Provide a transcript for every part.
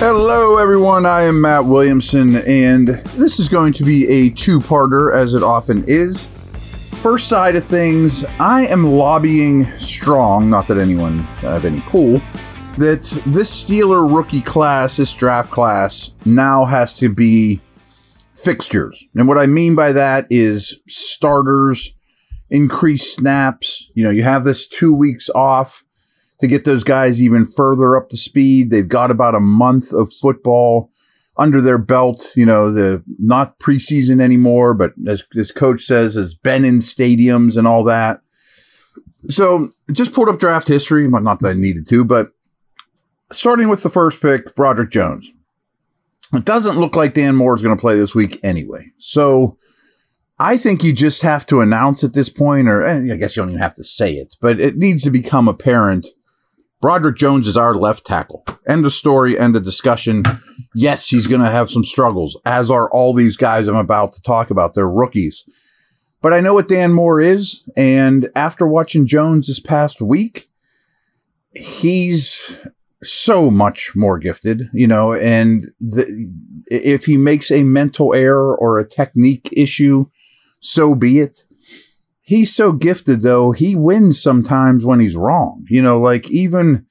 Hello, everyone. I am Matt Williamson, and this is going to be a two parter, as it often is. First side of things, I am lobbying strong, not that anyone have any pull, that this Steeler rookie class, this draft class, now has to be fixtures. And what I mean by that is starters, increased snaps. You know, you have this two weeks off to get those guys even further up to speed. They've got about a month of football under their belt. You know, the not preseason anymore, but as this coach says, has been in stadiums and all that. So just pulled up draft history, not that I needed to, but starting with the first pick, Broderick Jones. It doesn't look like Dan Moore is going to play this week anyway. So I think you just have to announce at this point, or eh, I guess you don't even have to say it, but it needs to become apparent Broderick Jones is our left tackle. End of story, end of discussion. Yes, he's going to have some struggles, as are all these guys I'm about to talk about. They're rookies. But I know what Dan Moore is. And after watching Jones this past week, he's so much more gifted, you know, and the, if he makes a mental error or a technique issue, so be it he's so gifted though he wins sometimes when he's wrong you know like even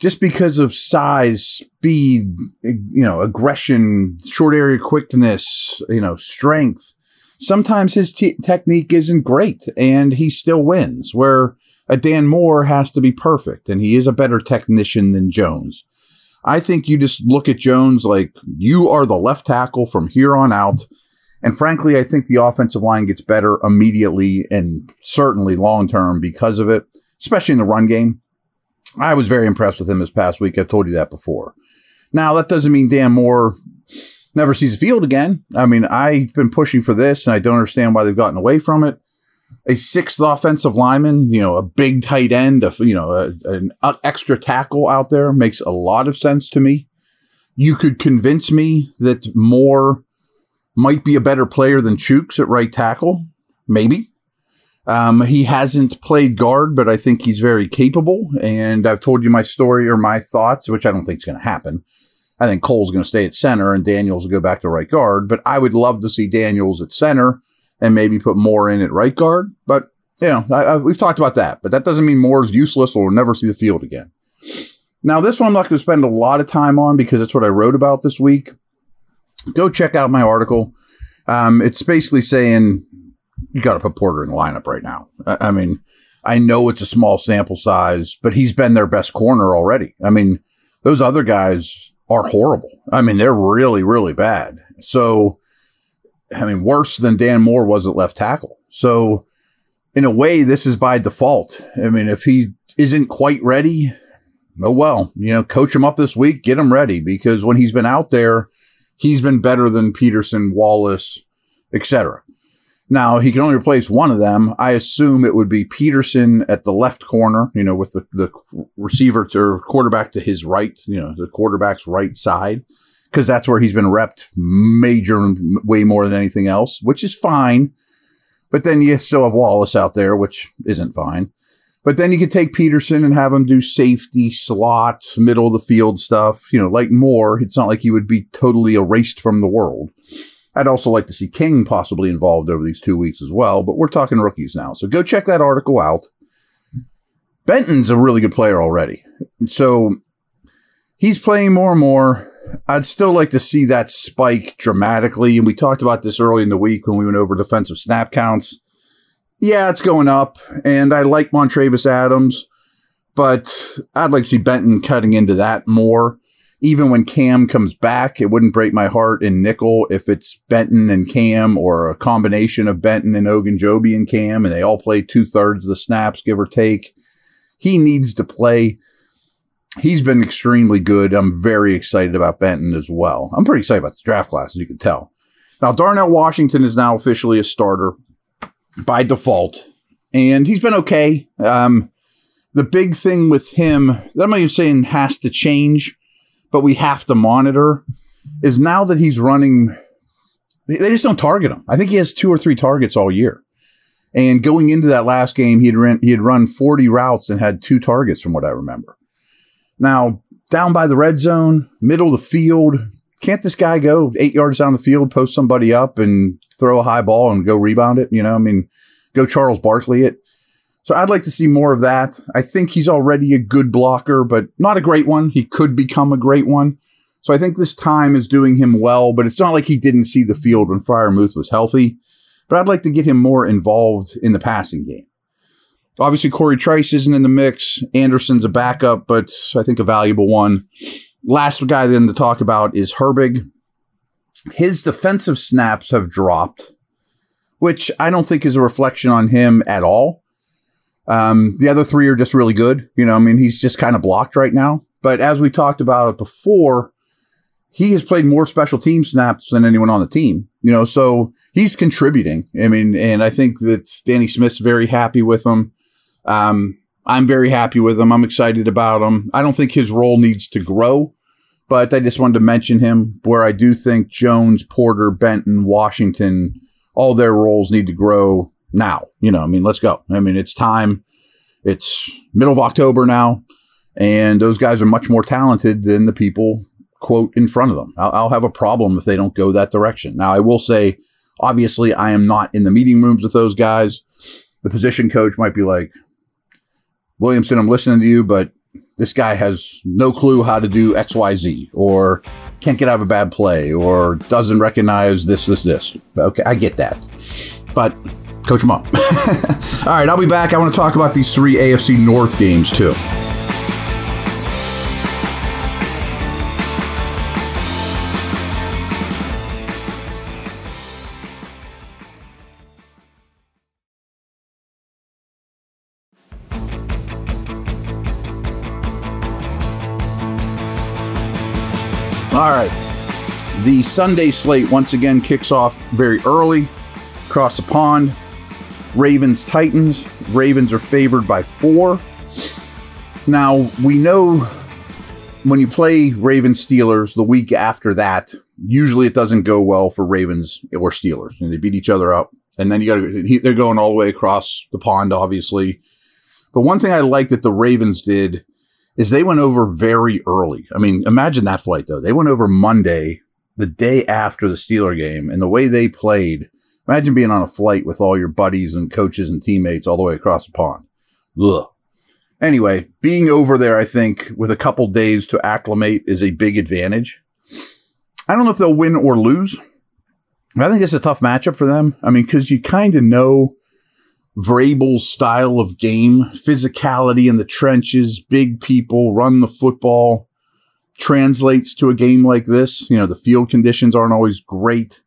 just because of size speed you know aggression short area quickness you know strength sometimes his t- technique isn't great and he still wins where a dan moore has to be perfect and he is a better technician than jones. I think you just look at jones like you are the left tackle from here on out and frankly, I think the offensive line gets better immediately and certainly long term because of it, especially in the run game. I was very impressed with him this past week. I've told you that before. Now, that doesn't mean Dan Moore never sees the field again. I mean, I've been pushing for this and I don't understand why they've gotten away from it. A sixth offensive lineman, you know, a big tight end, a, you know, a, an extra tackle out there makes a lot of sense to me. You could convince me that Moore might be a better player than Chuks at right tackle. Maybe. Um, he hasn't played guard, but I think he's very capable. And I've told you my story or my thoughts, which I don't think is going to happen. I think Cole's going to stay at center and Daniels will go back to right guard. But I would love to see Daniels at center and maybe put Moore in at right guard. But, you know, I, I, we've talked about that. But that doesn't mean Moore is useless or never see the field again. Now, this one I'm not going to spend a lot of time on because that's what I wrote about this week go check out my article. Um, it's basically saying you got to put Porter in the lineup right now. I, I, mean, I know it's a small sample size, but he's been their best corner already. I mean, those other guys are horrible. I mean, they're really, really bad. So, I mean, worse than Dan Moore was at left tackle. So, in a way, this is by default. I mean, if he isn't quite ready, oh well, you know, coach him up this week, get him ready because when he's been out there, he's been better than Peterson, Wallace, etc. Now he can only replace one of them. I assume it would be Peterson at the left corner, you know, with the, the receiver to quarterback to his right, you know, the quarterback's right side, because that's where he's been repped major way more than anything else, which is fine. But then you still have Wallace out there, which isn't fine. But then you could take Peterson and have him do safety, slot, middle of the field stuff, you know, like Moore. It's not like he would be totally erased from the world. I'd also like to see King possibly involved over these two weeks as well, but we're talking rookies now. So go check that article out. Benton's a really good player already. So he's playing more and more. I'd still like to see that spike dramatically. And we talked about this early in the week when we went over defensive snap counts yeah, it's going up, and I like Montravius Adams, but I'd like to see Benton cutting into that more. Even when Cam comes back, it wouldn't break my heart in nickel if it's Benton and Cam or a combination of Benton and Ogunjobi and Cam, and they all play two thirds of the snaps, give or take. He needs to play. He's been extremely good. I'm very excited about Benton as well. I'm pretty excited about the draft class, as you can tell. Now, Darnell Washington is now officially a starter by default, and he's been okay. Um, the big thing with him that I'm even saying has to change, but we have to monitor is now that he's running. They just don't target him. I think he has two or three targets all year. And going into that last game, he had run, he had run 40 routes and had two targets from what I remember. Now, down by the red zone, middle of the field. Can't this guy go eight yards down the field, post somebody up, and throw a high ball and go rebound it? You know, I mean, go Charles Barkley it. So I'd like to see more of that. I think he's already a good blocker, but not a great one. He could become a great one. So I think this time is doing him well, but it's not like he didn't see the field when Freiermuth was healthy. But I'd like to get him more involved in the passing game. Obviously, Cory Trice isn't in the mix. Anderson's a backup, but I think a valuable one. Last guy then to talk about is Herbig. His defensive snaps have dropped, which I don't think is a reflection on him at all. Um, the other three are just really good. You know, I mean, he's just kind of blocked right now. But as we talked about before, he has played more special team snaps than anyone on the team. You know, so he's contributing. I mean, and I think that Danny Smith's very happy with him. Um, I'm very happy with him. I'm excited about him. I don't think his role needs to grow, but I just wanted to mention him where I do think Jones, Porter, Benton, Washington, all their roles need to grow now. You know, I mean, let's go. I mean, it's time. It's middle of October now, and those guys are much more talented than the people quote in front of them. I'll, I'll have a problem if they don't go that direction. Now, I will say, obviously, I am not in the meeting rooms with those guys. The position coach might be like, Williamson, I'm listening to you, but this guy has no clue how to do XYZ or can't get out of a bad play or doesn't recognize this, this, this. Okay, I get that. But coach him up. All right, I'll be back. I want to talk about these three AFC North games too. All right. The Sunday slate once again kicks off very early across the pond. Ravens Titans. Ravens are favored by four. Now, we know when you play Ravens Steelers the week after that, usually it doesn't go well for Ravens or Steelers. And they beat each other up. And then you got to, they're going all the way across the pond, obviously. But one thing I like that the Ravens did is they went over very early. I mean, imagine that flight though. They went over Monday, the day after the Steeler game, and the way they played. Imagine being on a flight with all your buddies and coaches and teammates all the way across the pond. Ugh. Anyway, being over there, I think, with a couple days to acclimate is a big advantage. I don't know if they'll win or lose. I think it's a tough matchup for them. I mean, because you kind of know Vrabel's style of game, physicality in the trenches, big people, run the football, translates to a game like this. You know, the field conditions aren't always great.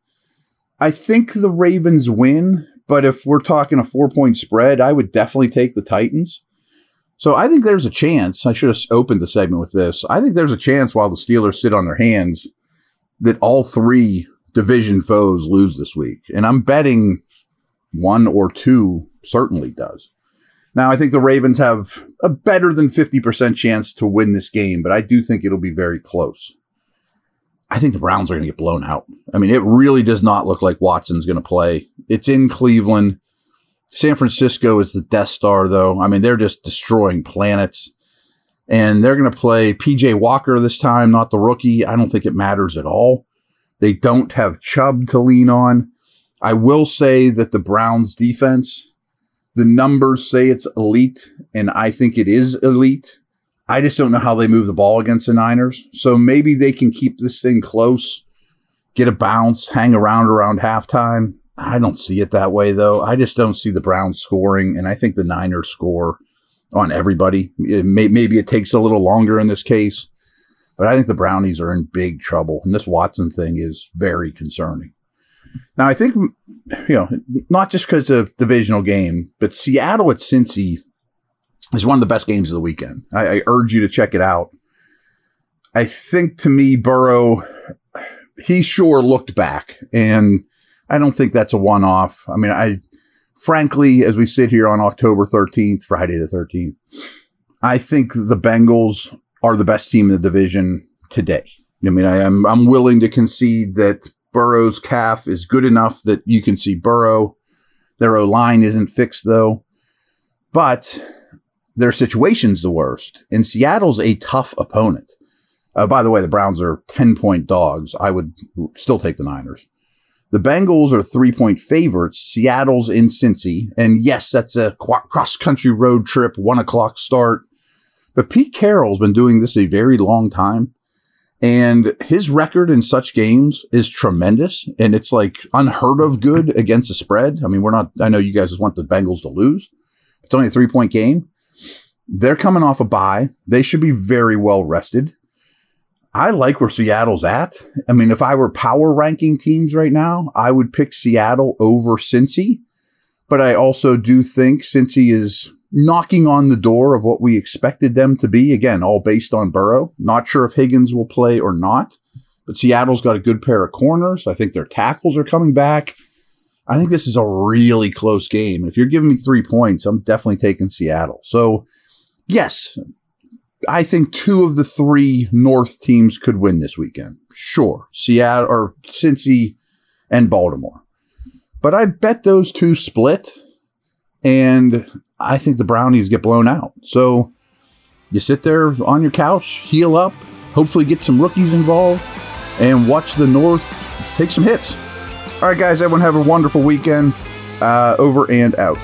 I think the Ravens win, but if we're talking a four point spread, I would definitely take the Titans. So I think there's a chance. I should have opened the segment with this. I think there's a chance while the Steelers sit on their hands that all three division foes lose this week. And I'm betting one or two certainly does. Now, I think the Ravens have a better than 50% chance to win this game, but I do think it'll be very close. I think the Browns are going to get blown out. I mean, it really does not look like Watson's going to play. It's in Cleveland. San Francisco is the Death Star, though. I mean, they're just destroying planets. And they're going to play PJ Walker this time, not the rookie. I don't think it matters at all. They don't have Chubb to lean on. I will say that the Browns defense the numbers say it's elite, and I think it is elite. I just don't know how they move the ball against the Niners. So maybe they can keep this thing close, get a bounce, hang around around halftime. I don't see it that way, though. I just don't see the Browns scoring, and I think the Niners score on everybody. It may, maybe it takes a little longer in this case, but I think the Brownies are in big trouble, and this Watson thing is very concerning. Now, I think, you know, not just because of divisional game, but Seattle at Cincy is one of the best games of the weekend. I, I urge you to check it out. I think to me, Burrow, he sure looked back, and I don't think that's a one off. I mean, I, frankly, as we sit here on October 13th, Friday the 13th, I think the Bengals are the best team in the division today. I mean, I am I'm willing to concede that Burrow's calf is good enough that you can see Burrow. Their O line isn't fixed though, but their situation's the worst. And Seattle's a tough opponent. Uh, by the way, the Browns are 10 point dogs. I would still take the Niners. The Bengals are three point favorites. Seattle's in Cincy. And yes, that's a cross country road trip, one o'clock start. But Pete Carroll's been doing this a very long time. And his record in such games is tremendous. And it's like unheard of good against the spread. I mean, we're not, I know you guys want the Bengals to lose. It's only a three point game. They're coming off a bye. They should be very well rested. I like where Seattle's at. I mean, if I were power ranking teams right now, I would pick Seattle over Cincy. But I also do think Cincy is knocking on the door of what we expected them to be. Again, all based on Burrow. Not sure if Higgins will play or not, but Seattle's got a good pair of corners. I think their tackles are coming back. I think this is a really close game. If you're giving me three points, I'm definitely taking Seattle. So, yes, I think two of the three North teams could win this weekend. Sure. Seattle or Cincy and Baltimore. But I bet those two split and I think the Brownies get blown out. So you sit there on your couch, heal up, hopefully get some rookies involved, and watch the North take some hits. All right, guys, everyone have a wonderful weekend. Uh, over and out.